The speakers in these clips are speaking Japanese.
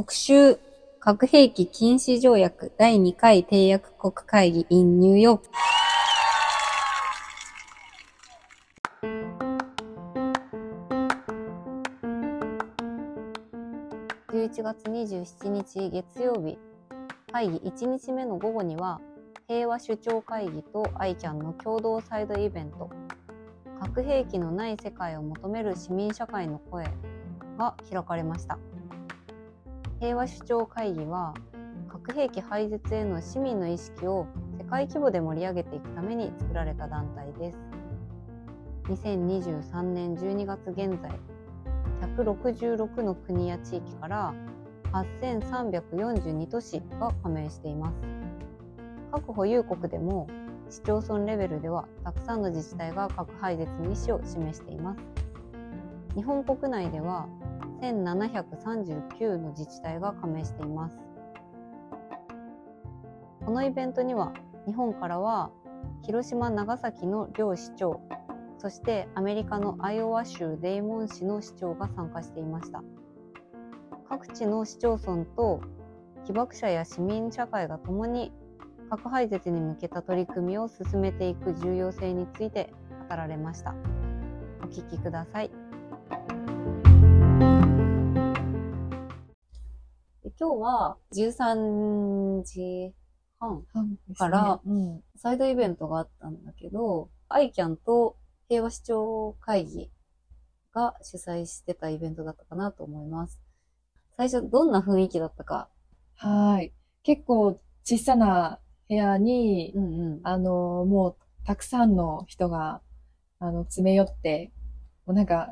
特集核兵器禁止条約第2回締約国会議 in ニューヨーク。11月27日月曜日、会議1日目の午後には、平和首長会議と ICAN の共同サイドイベント、核兵器のない世界を求める市民社会の声が開かれました。平和首長会議は、核兵器廃絶への市民の意識を世界規模で盛り上げていくために作られた団体です。2023年12月現在、166の国や地域から8342都市が加盟しています。各保有国でも市町村レベルではたくさんの自治体が核廃絶の意思を示しています。日本国内では1739の自治体が加盟しています。このイベントには日本からは広島、長崎の両市長、そしてアメリカのアイオワ州デイモン市の市長が参加していました。各地の市町村と被爆者や市民社会が共に核廃絶に向けた取り組みを進めていく重要性について語られました。お聞きください。今日は13時半からサイドイベントがあったんだけど、ICAN と平和市長会議が主催してたイベントだったかなと思います。最初どんな雰囲気だったか？はい。結構小さな部屋に、うんうん。あの、もうたくさんの人が、あの、詰め寄って、もうなんか、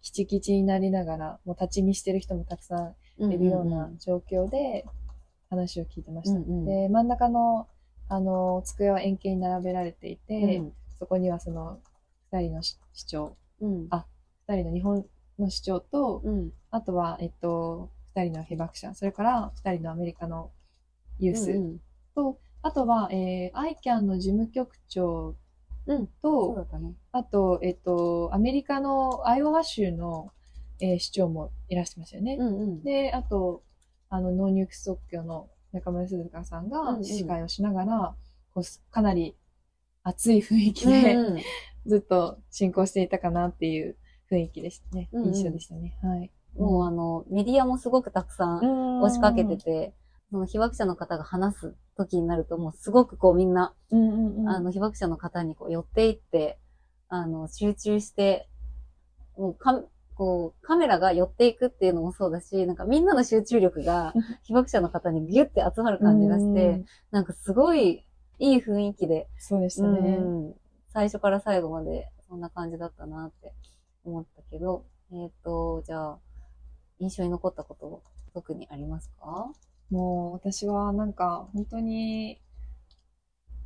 キチキチになりながら、もう立ち見してる人もたくさんいるような状況で話を聞いてました。うんうんで、真ん中の、あの、机は円形に並べられていて、うんそこにはその、二人の市市長、うん。あ二人の日本の市長と、うん。あとは、えっと、二人の被爆者、それから二人のアメリカのユースうんと、あとは、えー、ICAN の事務局長と、だったね。あと、えっと、アメリカのアイオワ州の、えー市長もいらっしゃいましたよね。うんうん。で、あと、あの、 KNOW NUKES TOKYO の中村涼香さんうんうがん司会をしながら、こうすかなり熱い雰囲気で、うんうん ずっと進行していたかなっていう雰囲気でしたね。うんうん印象でしたね。はい。もうあの、メディアもすごくたくさん押しかけてて、その被爆者の方が話す時になると、もうすごくこうみんな、うんうんうん、あの、被爆者の方にこう寄っていって、あの、集中して、もうか、こう、カメラが寄っていくっていうのもそうだし、なんかみんなの集中力が 被爆者の方にギュッて集まる感じがして、うん。なんかすごいいい雰囲気で、そうでしたね。うん最初から最後までそんな感じだったなって思ったけど、えっ、と、じゃあ、印象に残ったこと特にありますか？もう私はなんか本当に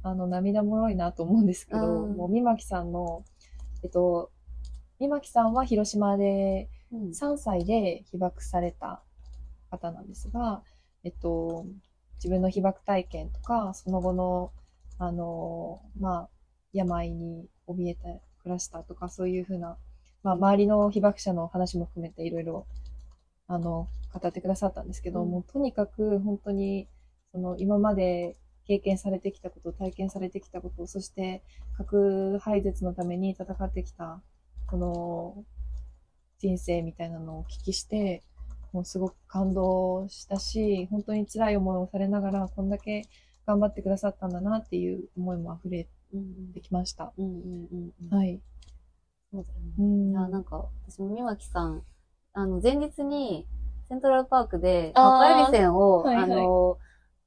あの涙もろいなと思うんですけど、うん。もう三巻さんの、えっと、三巻さんは広島でうん。3歳で被爆された方なんですが、えっと、自分の被爆体験とか、その後の、あの、まあ、病に怯えて暮らしたとか、そういうふうな、まあ、周りの被爆者の話も含めていろいろ、あの、語ってくださったんですけど、うん。もうとにかく本当に、その、今まで経験されてきたこと、体験されてきたこと、そして核廃絶のために戦ってきた、この人生みたいなのをお聞きして、もうすごく感動したし、本当に辛い思いをされながら、こんだけ頑張ってくださったんだなっていう思いも溢れうんてきました。うんうんうんうんはい。そうだよね。うんいや、なんか、私も三脇さん、あの、前日に、セントラルパークで、あーカッパエビセンを、はいはいあの、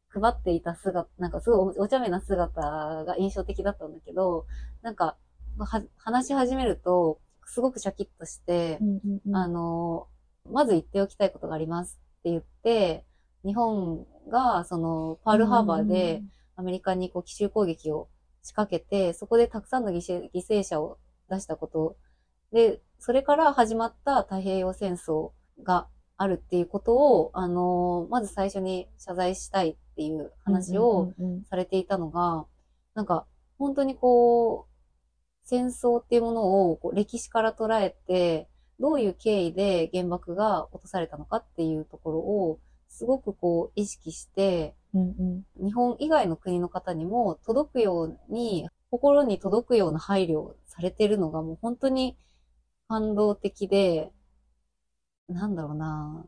配っていた姿、なんかすごいおお茶目な姿が印象的だったんだけど、なんか、は話し始めると、すごくシャキッとしてう、んうんうん。あの、まず言っておきたいことがありますって言って、日本が、その、パールハーバーで、アメリカにこう奇襲攻撃を仕掛けて、そこでたくさんの犠牲犠牲者を出したことで、それから始まった太平洋戦争があるっていうことを、あの、まず最初に謝罪したいっていう話をされていたのが、なんか、本当にこう、戦争っていうものをこう歴史から捉えて、どういう経緯で原爆が落とされたのかっていうところをすごくこう意識して、うんうん。日本以外の国の方にも届くように、心に届くような配慮をされてるのがもう本当に感動的で、なんだろうな、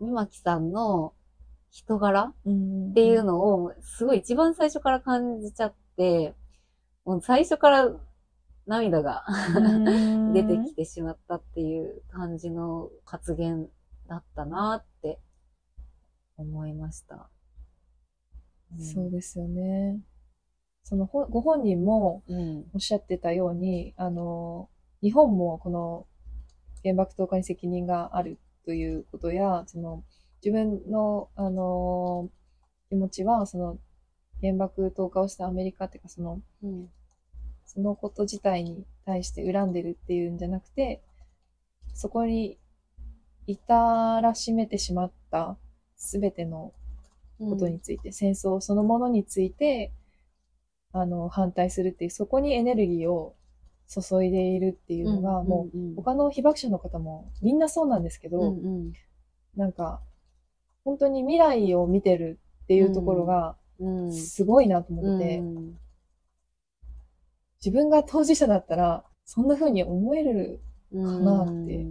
三巻さんの人柄うんっていうのをすごい一番最初から感じちゃって、もう最初から涙が出てきてしまったっていう感じの発言だったなって思いました。そうですよね。そのほご本人もうん。おっしゃってたように、あの、日本もこの原爆投下に責任があるということや、その自分の、あの、気持ちは、その原爆投下をしたアメリカっていうか、その、うん。そのこと自体に対して恨んでるっていうんじゃなくて、そこに至らしめてしまったすべてのことについて、戦争そのものについて、あの、反対するっていう、そこにエネルギーを注いでいるっていうのが、もう、うん、他の被爆者の方もみんなそうなんですけど、うんうん。なんか、本当に未来を見てるっていうところが、うん。すごいなと思ってて、うん自分が当事者だったら、そんな風に思える、うんなって。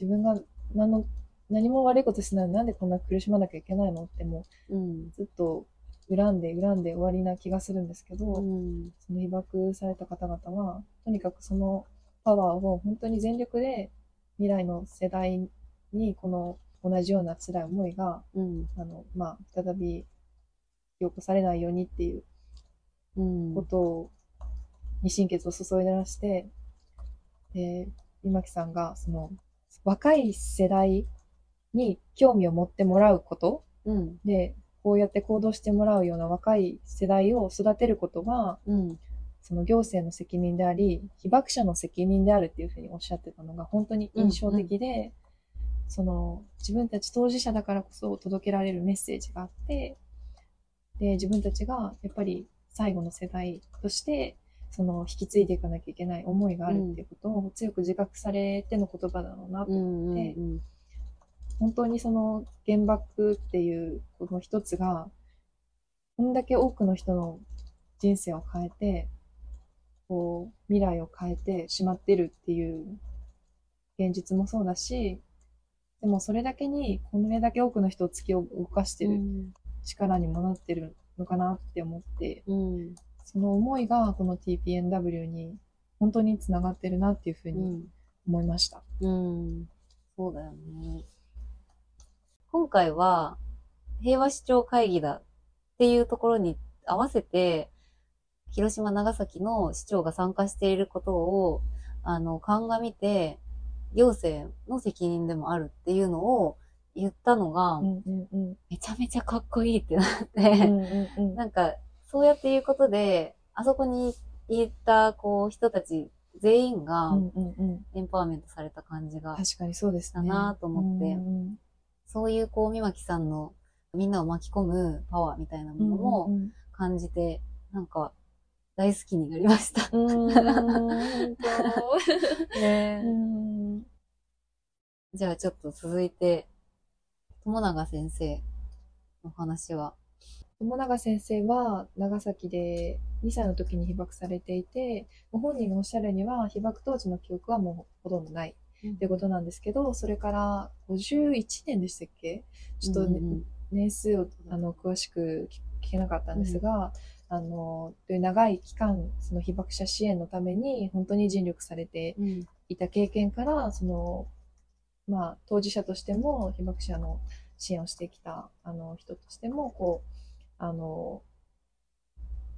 自分が何の、何も悪いことしないなんでこんな苦しまなきゃいけないのってもうん。うずっと恨んで恨んで終わりな気がするんですけど、うん。その被爆された方々は、とにかくそのパワーを本当に全力で未来の世代にこの同じような辛い思いが、うん。あの、まあ、再び起こされないようにっていううん。ことを、に心血を注いでらして、で、今木さんが、その、若い世代に興味を持ってもらうことうん。で、こうやって行動してもらうような若い世代を育てることは、うん。その行政の責任であり、被爆者の責任であるっていうふうにおっしゃってたのが本当に印象的で、その自分たち当事者だからこそ届けられるメッセージがあって、で、自分たちがやっぱり最後の世代として、その引き継いでいかなきゃいけない思いがあるっていうことを強く自覚されての言葉だろうなとうんうんでうん。本当にその原爆っていうこの一つが、こんだけ多くの人の人生を変えて、こう、未来を変えてしまってるっていう現実もそうだし、でもそれだけに、これだけ多くの人を突き動かしてる力にもなってるのかなって思って、うんその思いがこの TPNW に本当につながってるなっていうふうにうん思いました。うんそうだよね。今回は平和市長会議だっていうところに合わせて、広島、長崎の市長が参加していることを、あの、鑑みて、行政の責任でもあるっていうのを言ったのが、うんうんうん。めちゃめちゃかっこいいってなっうんて、うんうん。なんか、そうやって言うことで、あそこに行った、こう、人たち全員がうんうんうん。エンパワーメントされた感じが、確かにそうですね。だなと思ってうんそういう、こう、三巻さんのみんなを巻き込むパワーみたいなうんものもうん感じて、なんか、大好きになりました。うん。うん、本当。ねうん。じゃあちょっと続いて、友永先生の話は。友永先生は長崎で2歳の時に被爆されていて、ご本人がおっしゃるには被爆当時の記憶はもうほとんどないってことなんですけど、それから51年でしたっけ？ちょっと、ねうんうん年数をあの詳しく聞けなかったんですが、あの、という長い期間、その被爆者支援のために本当に尽力されてうん。いた経験から、その、まあ、当事者としても、被爆者の支援をしてきた、あの、人としても、こう、あの、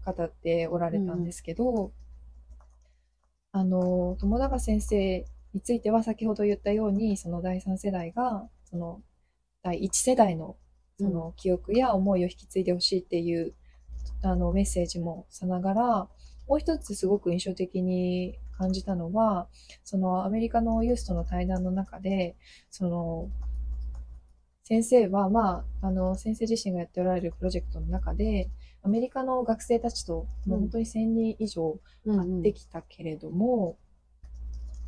語っておられたんですけど、あの、友永先生については先ほど言ったように、その第三世代が、その、第一世代の、その記憶や思いを引き継いでほしいっていう、あの、メッセージもさながら、もう一つすごく印象的に感じたのは、そのアメリカのユースとの対談の中で、その、先生は、まあ、あの、先生自身がやっておられるプロジェクトの中で、アメリカの学生たちと、もう本当に1000人以上うん会ってきたけれども、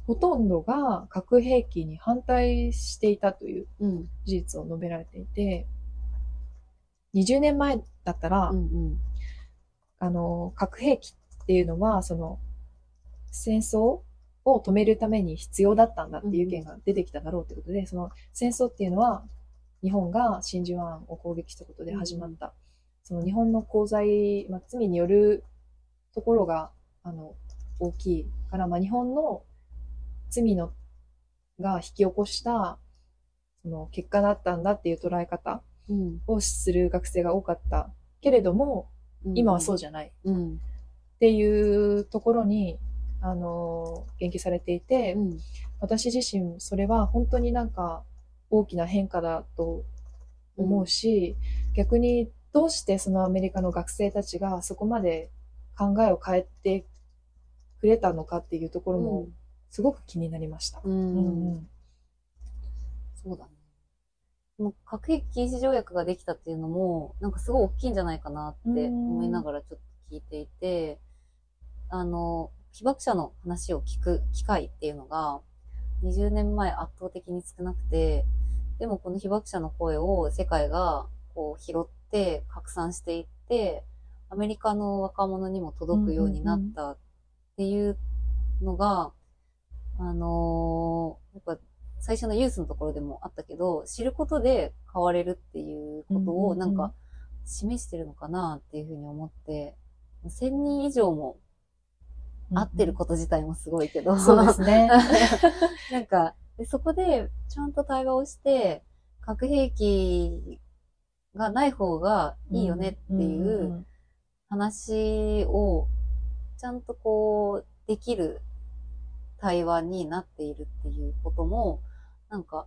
ほとんどが核兵器に反対していたといううん。事実を述べられていて、20年前だったら、うんうん。あの、核兵器っていうのは、その、戦争を止めるために必要だったんだっていう意見が出てきただろうということで、その戦争っていうのは、日本が真珠湾を攻撃したことで始まった、その日本の功罪、まあ、罪によるところが、あの、大きいから、まあ、日本の罪の、が引き起こした、その結果だったんだっていう捉え方うん。をする学生が多かったけれども、今はそうじゃない。うん。っていうところに、あの、言及されていて、うん。私自身それは本当になんか大きな変化だと思うし、逆にどうしてそのアメリカの学生たちがそこまで考えを変えてくれたのかっていうところもすごく気になりました。うん。うんうん。そうだね。この核兵器禁止条約ができたっていうのも、なんかすごい大きいんじゃないかなって思いながらちょっと聞いていて、あの、被爆者の話を聞く機会っていうのが、20年前圧倒的に少なくて、でもこの被爆者の声を世界がこう拾って拡散していって、アメリカの若者にも届くようになったっていうのが、あのーやっぱ最初のユースのところでもあったけど、知ることで変われるっていうことうんうんうんをなん。か示してるのかなっていうふうに思って、1000人以上も会ってること自体もすごいけど、そうですね。なんかで、そこでちゃんと対話をして、核兵器がない方がいいよねっていう話を、ちゃんとこう、できる対話になっているっていうことも、なんか、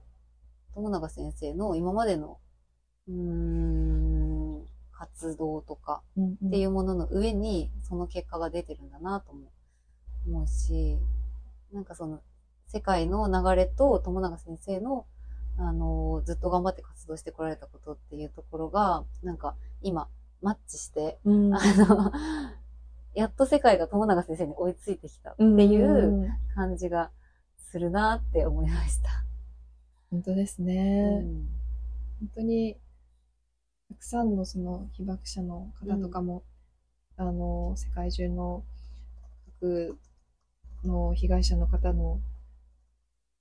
友永先生の今までの、うーん、活動とかっていうものの上に、その結果が出てるんだなとも思うし、なんかその、世界の流れと友永先生の、あの、ずっと頑張って活動してこられたことっていうところが、なんか今、マッチして、うんあの、やっと世界が友永先生に追いついてきたっていう感じがするなって思いました。本当ですうね。ん本当に、たくさんのその被爆者の方とかも、あの、世界中の核の被害者の方の、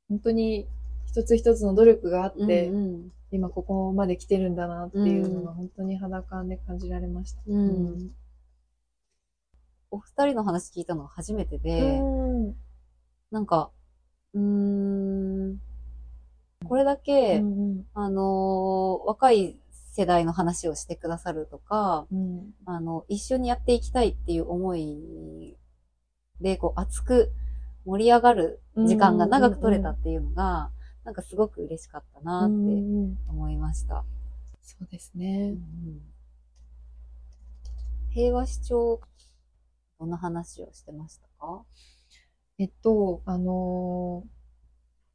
本当に一つ一つの努力があって、うんうん。今ここまで来てるんだなっていうのがうん。本当に肌感で感じられました。うん。お二人の話聞いたのは初めてで、うん。なんか、うーん、これだけ、うん。あのー若い世代の話をしてくださるとか、うん。あの、一緒にやっていきたいっていう思いで、こう、熱く盛り上がる時間が長く取れたっていうのが、なんかすごく嬉しかったなって思いました。そうですね。平和主張、どんな話をしてましたか？えっと、あのー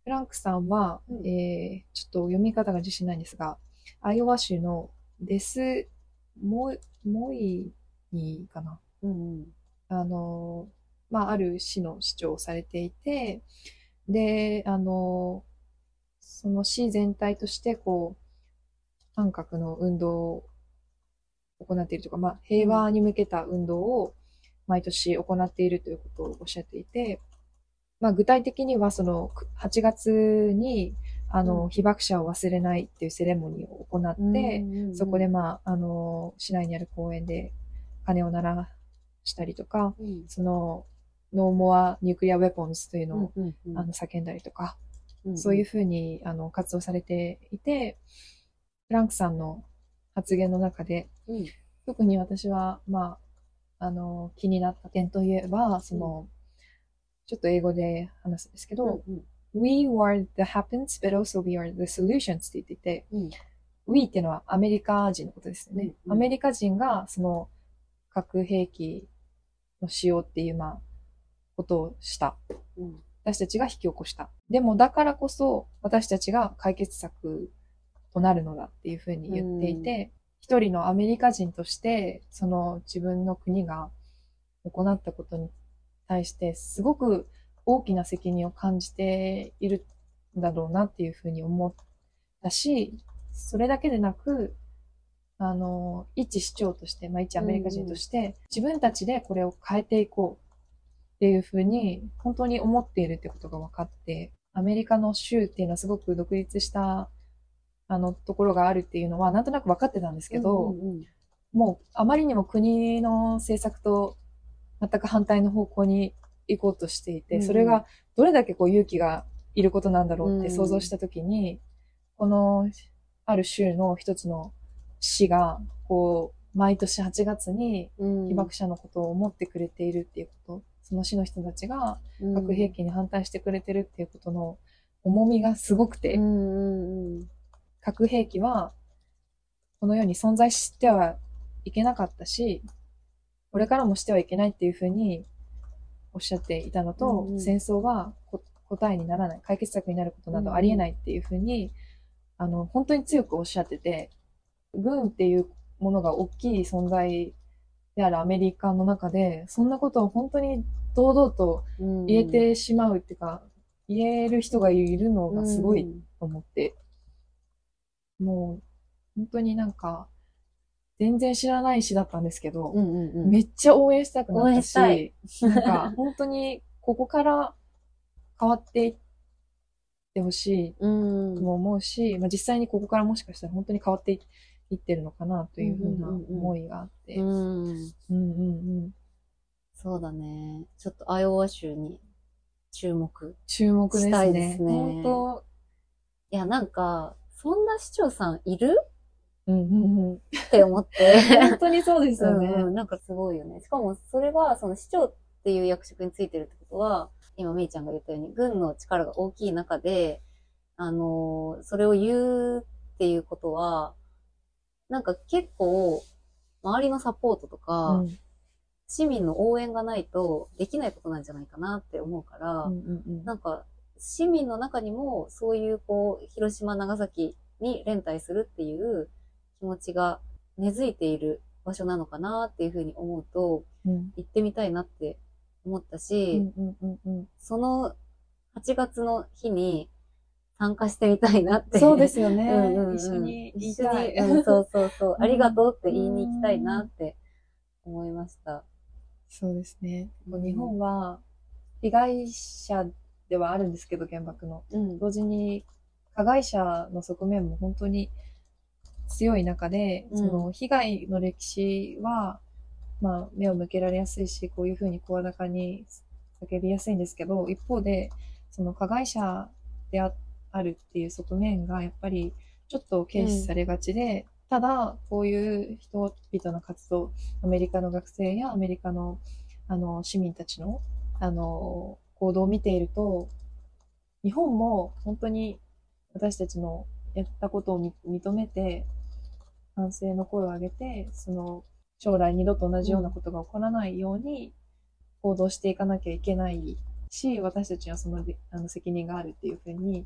フランクさんは、うんえー、ちょっと読み方が自信ないんですが、アイオワ州のデス・モイ、モイニーかな？うんうん。あのーまあ、ある市の市長をされていて、で、あのーその市全体として、こう、反核の運動を行っているとか、まあ、平和に向けた運動を毎年行っているということをおっしゃっていて、まあ、具体的には、その、く8月に、あの、うん。被爆者を忘れないっていうセレモニーを行って、そこで、まあ、あの、市内にある公園で鐘を鳴らしたりとか、うん。その、 No more nuclear weapons というのを、うんうんあの叫んだりとか、うんそういうふうにあの活動されていて、フランクさんの発言の中で、うん。特に私は、まあ、あの、気になった点といえば、その、ちょっと英語で話すんですけど、うん We were the happens, but also we are the solutions って言っていて、うん。We っていうのはアメリカ人のことですよね。うんうん。アメリカ人がその核兵器の使用っていう、まあ、ことをした。うん私たちが引き起こした。でもだからこそ私たちが解決策となるのだっていうふうに言っていて、一人のアメリカ人として、その自分の国が行ったことに対して、すごく大きな責任を感じているんだろうなっていうふうに思ったし、それだけでなく、あの、一市長として、まあ一アメリカ人として、自分たちでこれを変えていこうっていうふうに、本当に思っているってことが分かって、アメリカの州っていうのはすごく独立した、あの、ところがあるっていうのは、なんとなく分かってたんですけど、うんうんもうあまりにも国の政策と全く反対の方向に行こうとしていて、うんうん。それがどれだけこう勇気がいることなんだろうってうん。想像したときに、このある州の一つの市が、こう、毎年8月にうん。被爆者のことを思ってくれているっていうこと、その市の人たちがうん。核兵器に反対してくれてるっていうことの重みがすごくて、核兵器はこの世に存在してはいけなかったし、これからもしてはいけないっていうふうにおっしゃっていたのと、うんうん。戦争はこ答えにならない、解決策になることなどありえないっていうふうに、あの、本当に強くおっしゃってて、軍っていうものが大きい存在であるアメリカの中で、そんなことを本当に堂々とうん。言えてしまうっていうか、言える人がいるのがすごいうん。と思って、もう、本当になんか、全然知らない詩だったんですけど、うんうんうん。めっちゃ応援したくなったしし、なんか、本当にここから変わっていってほしいうんとも思うし、まあ、実際にここからもしかしたら本当に変わっていいってるのかなというふうな思いがあって、うんうんうんうんそうだね。ちょっとアイオワ州に注目。注目ですしたいでね。すね本当、いや、なんか、そんな市長さんいる？うんうんうん。って思って。本当にそうですよね。うんうんなんかすごいよね。しかもそれが、その市長っていう役職についてるってことは、今めいちゃんが言ったように、軍の力が大きい中で、あのーそれを言うっていうことは、なんか結構、周りのサポートとか、うん。市民の応援がないとできないことなんじゃないかなって思うから、うんうんうん。なんか、市民の中にも、そういう、こう、広島、長崎に連帯するっていう気持ちが根付いている場所なのかなっていうふうに思うと、うん。行ってみたいなって思ったし、うんうんうんうん。その8月の日に参加してみたいなって。そうですよね。うんうんうん一緒に言い一緒。に、うんそうそうそう、うんありがとうって言いに行きたいなって思いました。そうですね。うん日本は被害者ではあるんですけど、原爆の。うん。同時に加害者の側面も本当に強い中で、うんその被害の歴史は、まあ、目を向けられやすいし、こういうふうに声高に叫びやすいんですけど、一方で、その加害者でああるっていう側面がやっぱりちょっと軽視されがちで、ただ、こういう人々の活動、アメリカの学生やアメリカのあの市民たちのあの行動を見ていると、日本も本当に私たちのやったことを認めて、反省の声を上げて、その将来二度と同じようなことが起こらないように行動していかなきゃいけないし、私たちにはそのあの責任があるっていうふうに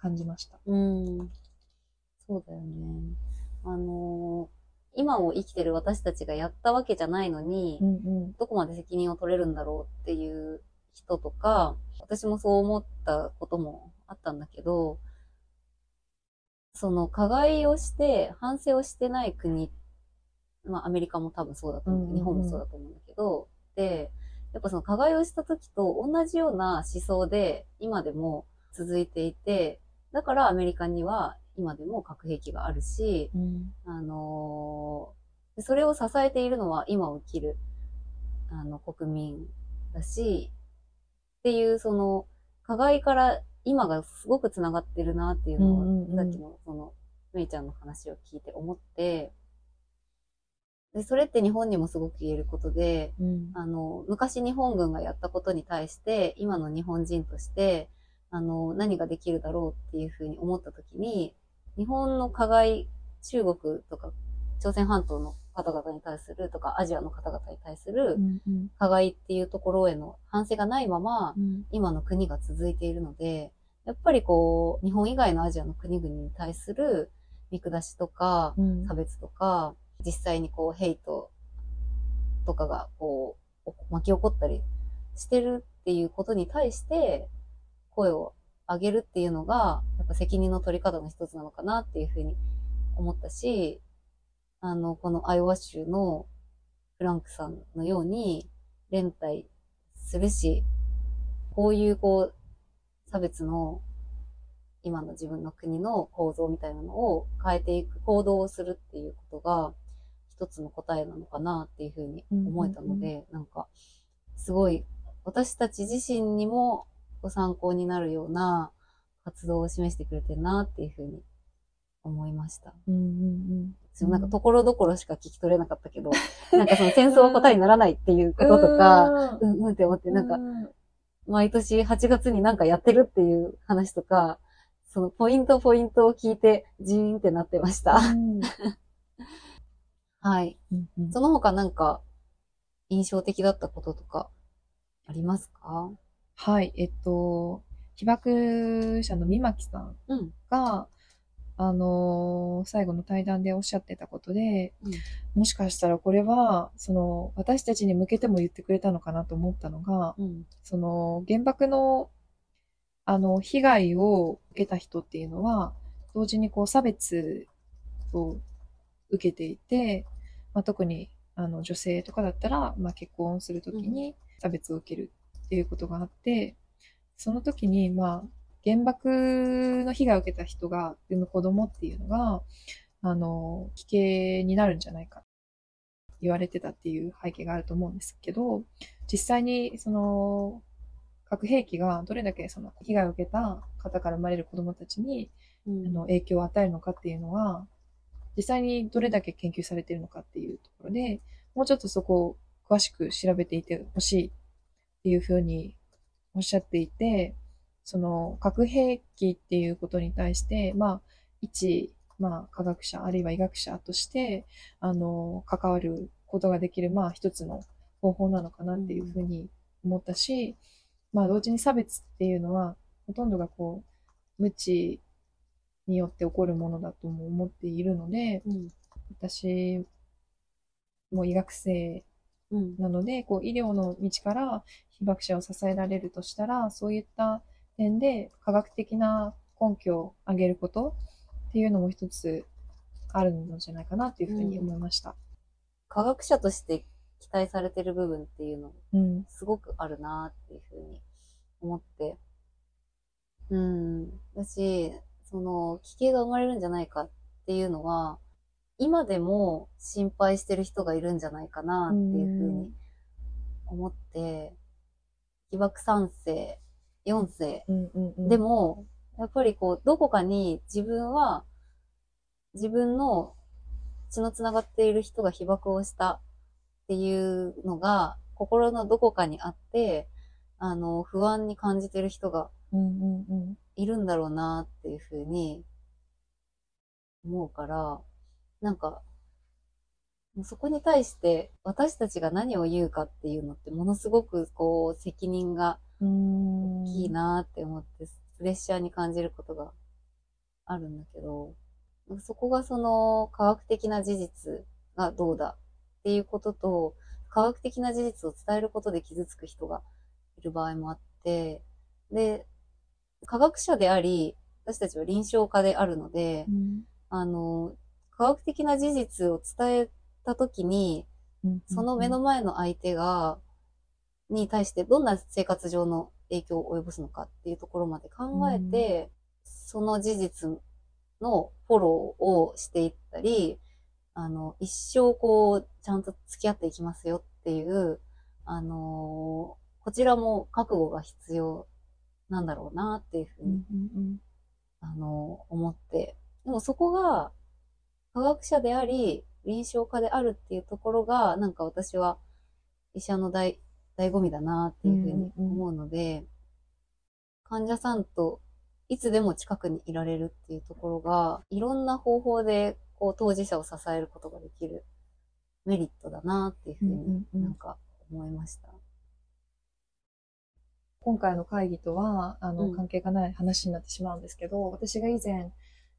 感じました。うん。そうだよね。あのー今を生きてる私たちがやったわけじゃないのに、んうん。どこまで責任を取れるんだろうっていう人とか、私もそう思ったこともあったんだけど、その加害をして反省をしてない国、まあアメリカも多分そうだと思う、うん日本もそうだと思うんだけど、で、やっぱその加害をした時と同じような思想で今でも続いていて、だからアメリカには今でも核兵器があるし、うん。あのーでそれを支えているのは今を生きる、あの、国民だし、っていう、その、加害から今がすごく繋がってるなっていうのを、うんうんうん。さっきの、その、めいちゃんの話を聞いて思って、で、それって日本にもすごく言えることで、うん。あの、昔日本軍がやったことに対して、今の日本人として、あの、何ができるだろうっていうふうに思ったときに、日本の加害、中国とか、朝鮮半島の方々に対するとか、アジアの方々に対するうんうん。加害っていうところへの反省がないまま、うん。今の国が続いているので、やっぱりこう、日本以外のアジアの国々に対する見下しとか、うん。差別とか、実際にこう、ヘイトとかがこう、巻き起こったりしてるっていうことに対して声を上げるっていうのが、やっぱ責任の取り方の一つなのかなっていうふうに思ったし、あの、このアイオワ州のフランクさんのように連帯するし、こういうこう、差別の今の自分の国の構造みたいなのを変えていく行動をするっていうことが一つの答えなのかなっていうふうに思えたので、なんかすごい私たち自身にもご参考になるような活動を示してくれてるなっていうふうに思いました。うんうんなんかところどころしか聞き取れなかったけど、なんかその戦争は答えにならないっていうこととか、うんうんって思って、なんか毎年8月になんかやってるっていう話とか、そのポイントポイントを聞いてジーンってなってました。うん。はい。うんうん。その他なんか印象的だったこととかありますか？はい、えっと、被爆者の三巻さんうん。が、あのー最後の対談でおっしゃってたことで、うんもしかしたらこれは、その、私たちに向けても言ってくれたのかなと思ったのが、うん。その、原爆の、あの、被害を受けた人っていうのは、同時にこう、差別を受けていて、まあ、特に、あの、女性とかだったら、まあ、結婚するときに差別を受けるっていうことがあって、その時に、まあ、原爆の被害を受けた人が産む子供っていうのが、あの、危険になるんじゃないか、言われてたっていう背景があると思うんですけど、実際に、その、核兵器がどれだけその被害を受けた方から生まれる子供たちにうん。あの影響を与えるのかっていうのは、実際にどれだけ研究されているのかっていうところで、もうちょっとそこを詳しく調べていてほしいっていうふうにおっしゃっていて、その核兵器っていうことに対して、まあ、一、まあ、科学者あるいは医学者として、あの、関わることができる、まあ、一つの方法なのかなっていうふうに思ったし、まあ、同時に差別っていうのは、ほとんどがこう、無知によって起こるものだとも思っているので、うん。私も医学生うん。なので、こう医療の道から被爆者を支えられるとしたら、そういった点で科学的な根拠を上げることっていうのも一つあるのじゃないかなっていうふうに思いました。科学者として期待されてる部分っていうのうん。すごくあるなっていうふうに思って。うん。だし、その、危険が生まれるんじゃないかっていうのは、今でも心配してる人がいるんじゃないかなっていうふうに思って、被爆3世、4世、うんうんうん。でも、やっぱりこう、どこかに自分は、自分の血のつながっている人が被爆をしたっていうのが、心のどこかにあって、あの、不安に感じてる人が。いるんだろうなっていうふうに思うから、なんか、もうそこに対して私たちが何を言うかっていうのってものすごくこう責任が。大きいなって思って、プレッシャーに感じることがあるんだけど、そこがその科学的な事実がどうだっていうことと、科学的な事実を伝えることで傷つく人がいる場合もあって、で、科学者であり、私たちは臨床家であるのでう、んあの、科学的な事実を伝えたときに、その目の前の相手が、に対してどんな生活上の影響を及ぼすのかっていうところまで考えて、その事実のフォローをしていったり、あの、一生こう、ちゃんと付き合っていきますよっていう、あのこちらも覚悟が必要なんだろうなっていうふうにうんうんあの、思って。でもそこが、科学者であり、臨床家であるっていうところが、なんか私は医者の大、醍醐味だなっていうふうに思うので、患者さんといつでも近くにいられるっていうところが、いろんな方法で、こう、当事者を支えることができるメリットだなっていうふううんうんにうん。なんか思いました。今回の会議とは、あの、うん。関係がない話になってしまうんですけど、私が以前、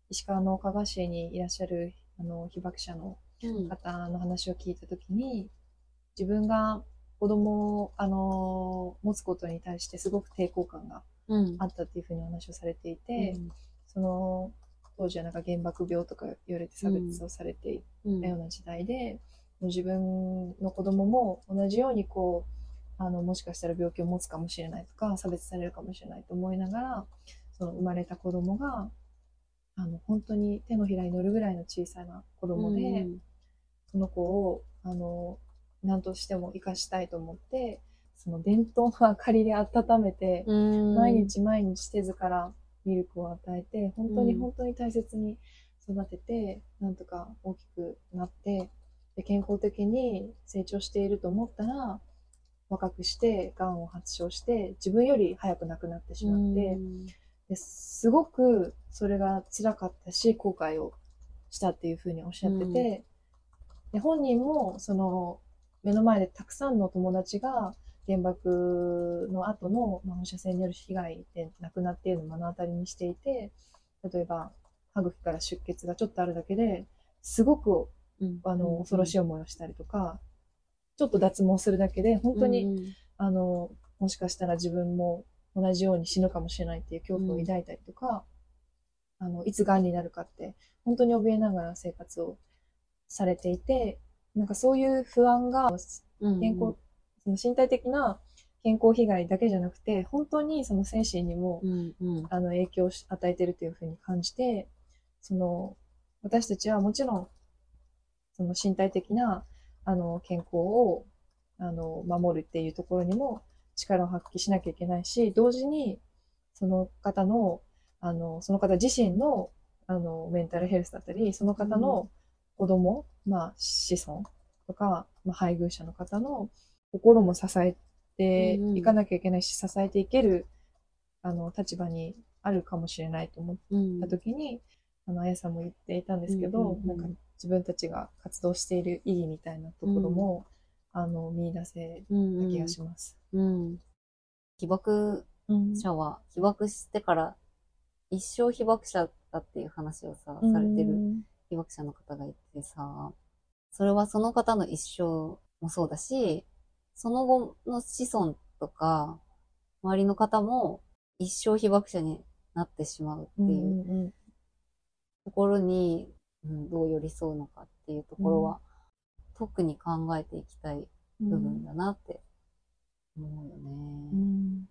石川の加賀市にいらっしゃる、あの、被爆者のうん。方の話を聞いたときに、自分が子供を、あのー持つことに対してすごく抵抗感がうん。あったっていうふうにお話をされていて、その、当時はなんか原爆病とか言われて差別をされていうん。たような時代で、もう自分の子供も同じようにこう、あの、もしかしたら病気を持つかもしれないとか、差別されるかもしれないと思いながら、その生まれた子供が、あの、本当に手のひらに乗るぐらいの小さな子供で、その子を、あの、何としても生かしたいと思って、その伝統の明かりで温めて、うん。毎日毎日手ずからミルクを与えて、本当にうん。本当に大切に育てて、なんとか大きくなって、で健康的に成長していると思ったら、若くして、癌を発症して、自分より早く亡くなってしまって、ですごくそれが辛かったし、後悔をしたっていうふうにおっしゃってて、で本人もその目の前でたくさんの友達が原爆の後の、まあ、放射線による被害で亡くなっているのを目の当たりにしていて、例えば歯茎から出血がちょっとあるだけですごくうん。あの恐ろしい思いをしたりとか、ちょっと脱毛するだけで本当に、うん。あの、もしかしたら自分も同じように死ぬかもしれないっていう恐怖を抱いたりとか、あの、いつ癌になるかって、本当に怯えながら生活をされていて、なんかそういう不安が、うん健康、その身体的な健康被害だけじゃなくて、本当にその精神にも、うんうん。あの、影響を与えてるというふうに感じて、その、私たちはもちろん、その身体的な、あの、健康を、あの、守るっていうところにも力を発揮しなきゃいけないし、同時に、その方の、あの、その方自身の、あの、メンタルヘルスだったり、その方の子供、まあ、子孫とか、まあ、配偶者の方の心も支えていかなきゃいけないし、支えていける、あの、立場にあるかもしれないと思っうん。た時に、あの、あやさんも言っていたんですけど、うんうんうん。なんか自分たちが活動している意義みたいなところも、あの、見出せうんた気がします。うん。被爆うん。者は被爆してから一生被爆者だっていう話をさ、されてる被爆者の方がいてさ、それはその方の一生もそうだし、その後の子孫とか、周りの方も一生被爆者になってしまうってうんいうところに、うん、どう寄り添うのかっていうところは、特に考えていきたい部分だなって思うよね。うん